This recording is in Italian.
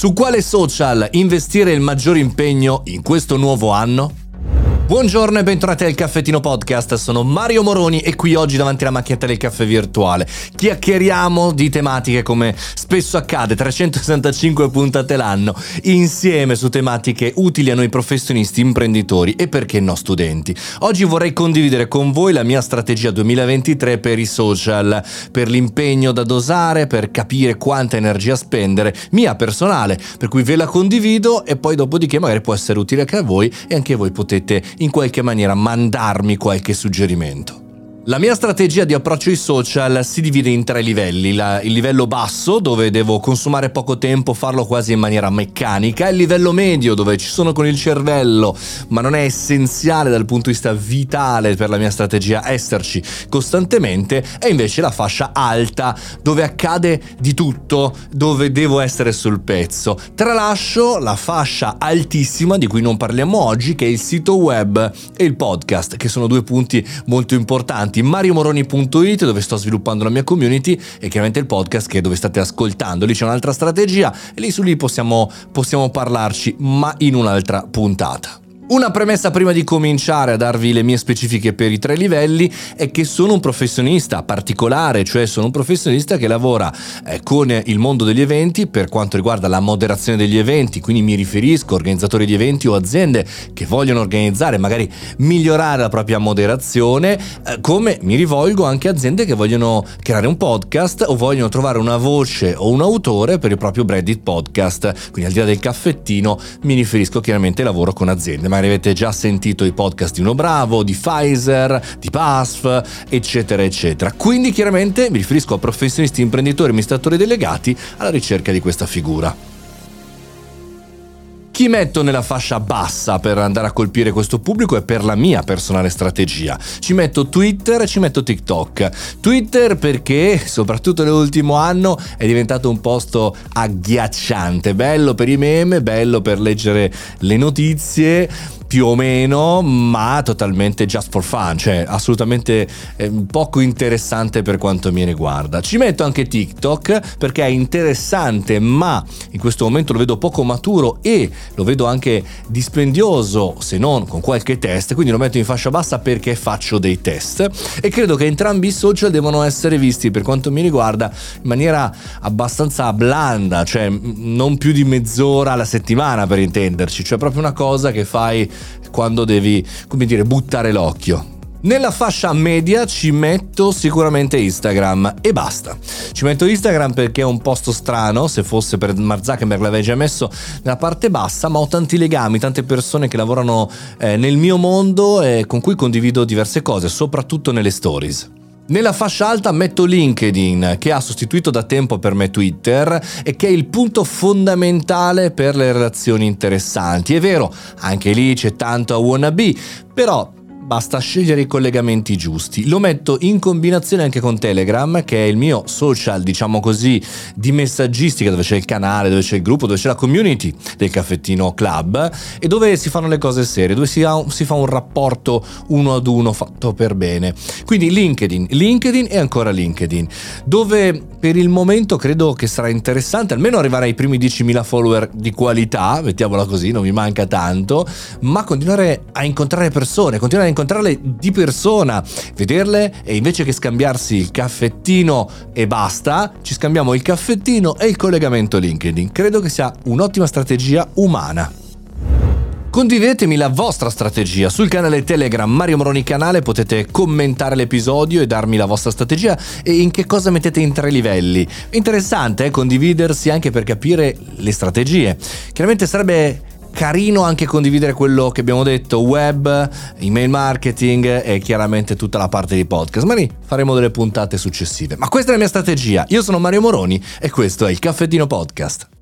Su quale social investire il maggior impegno in questo nuovo anno? Buongiorno e bentornati al Caffettino Podcast, sono Mario Moroni e qui oggi davanti alla macchinetta del caffè virtuale chiacchieriamo di tematiche come spesso accade, 365 puntate l'anno, insieme su tematiche utili a noi professionisti, imprenditori e perché no studenti. Oggi vorrei condividere con voi la mia strategia 2023 per i social, per l'impegno da dosare, per capire quanta energia spendere, mia personale, per cui ve la condivido e poi dopodiché magari può essere utile anche a voi e anche voi potete in qualche maniera mandarmi qualche suggerimento. La mia strategia di approccio ai social si divide in tre livelli. La, il livello basso, dove devo consumare poco tempo, farlo quasi in maniera meccanica, il livello medio, dove ci sono con il cervello, ma non è essenziale dal punto di vista vitale per la mia strategia esserci costantemente, e invece la fascia alta, dove accade di tutto, dove devo essere sul pezzo. Tralascio la fascia altissima, di cui non parliamo oggi, che è il sito web e il podcast, che sono due punti molto importanti importanti, mariomoroni.it dove sto sviluppando la mia community e chiaramente il podcast che dove state ascoltando, lì c'è un'altra strategia e lì su lì possiamo, possiamo parlarci ma in un'altra puntata. Una premessa prima di cominciare a darvi le mie specifiche per i tre livelli è che sono un professionista particolare, cioè sono un professionista che lavora eh, con il mondo degli eventi per quanto riguarda la moderazione degli eventi, quindi mi riferisco a organizzatori di eventi o aziende che vogliono organizzare, magari migliorare la propria moderazione, eh, come mi rivolgo anche a aziende che vogliono creare un podcast o vogliono trovare una voce o un autore per il proprio branded podcast. Quindi al di là del caffettino mi riferisco chiaramente al lavoro con aziende. Ma magari avete già sentito i podcast di Uno Bravo, di Pfizer, di PASF, eccetera, eccetera. Quindi chiaramente mi riferisco a professionisti, imprenditori, amministratori delegati alla ricerca di questa figura. Chi metto nella fascia bassa per andare a colpire questo pubblico è per la mia personale strategia. Ci metto Twitter e ci metto TikTok. Twitter perché, soprattutto nell'ultimo anno, è diventato un posto agghiacciante, bello per i meme, bello per leggere le notizie più o meno, ma totalmente just for fun, cioè assolutamente eh, poco interessante per quanto mi riguarda. Ci metto anche TikTok perché è interessante, ma in questo momento lo vedo poco maturo e lo vedo anche dispendioso, se non con qualche test, quindi lo metto in fascia bassa perché faccio dei test e credo che entrambi i social devono essere visti per quanto mi riguarda in maniera abbastanza blanda, cioè non più di mezz'ora alla settimana per intenderci, cioè proprio una cosa che fai quando devi, come dire, buttare l'occhio. Nella fascia media ci metto sicuramente Instagram e basta. Ci metto Instagram perché è un posto strano, se fosse per Mark Zuckerberg l'avrei già messo nella parte bassa, ma ho tanti legami, tante persone che lavorano eh, nel mio mondo e con cui condivido diverse cose, soprattutto nelle stories. Nella fascia alta metto LinkedIn, che ha sostituito da tempo per me Twitter e che è il punto fondamentale per le relazioni interessanti. È vero, anche lì c'è tanto a wannabe, però basta scegliere i collegamenti giusti. Lo metto in combinazione anche con Telegram, che è il mio social, diciamo così, di messaggistica, dove c'è il canale, dove c'è il gruppo, dove c'è la community del caffettino club e dove si fanno le cose serie, dove si, ha, si fa un rapporto uno ad uno fatto per bene. Quindi LinkedIn, LinkedIn e ancora LinkedIn, dove per il momento credo che sarà interessante almeno arrivare ai primi 10.000 follower di qualità, mettiamola così, non mi manca tanto, ma continuare a incontrare persone, continuare a incontrarle di persona, vederle e invece che scambiarsi il caffettino e basta, ci scambiamo il caffettino e il collegamento LinkedIn. Credo che sia un'ottima strategia umana. Condividetemi la vostra strategia sul canale Telegram Mario Moroni Canale, potete commentare l'episodio e darmi la vostra strategia e in che cosa mettete in tre livelli. Interessante eh, condividersi anche per capire le strategie. Chiaramente sarebbe carino anche condividere quello che abbiamo detto, web, email marketing e chiaramente tutta la parte di podcast. Ma lì faremo delle puntate successive. Ma questa è la mia strategia. Io sono Mario Moroni e questo è il Caffettino Podcast.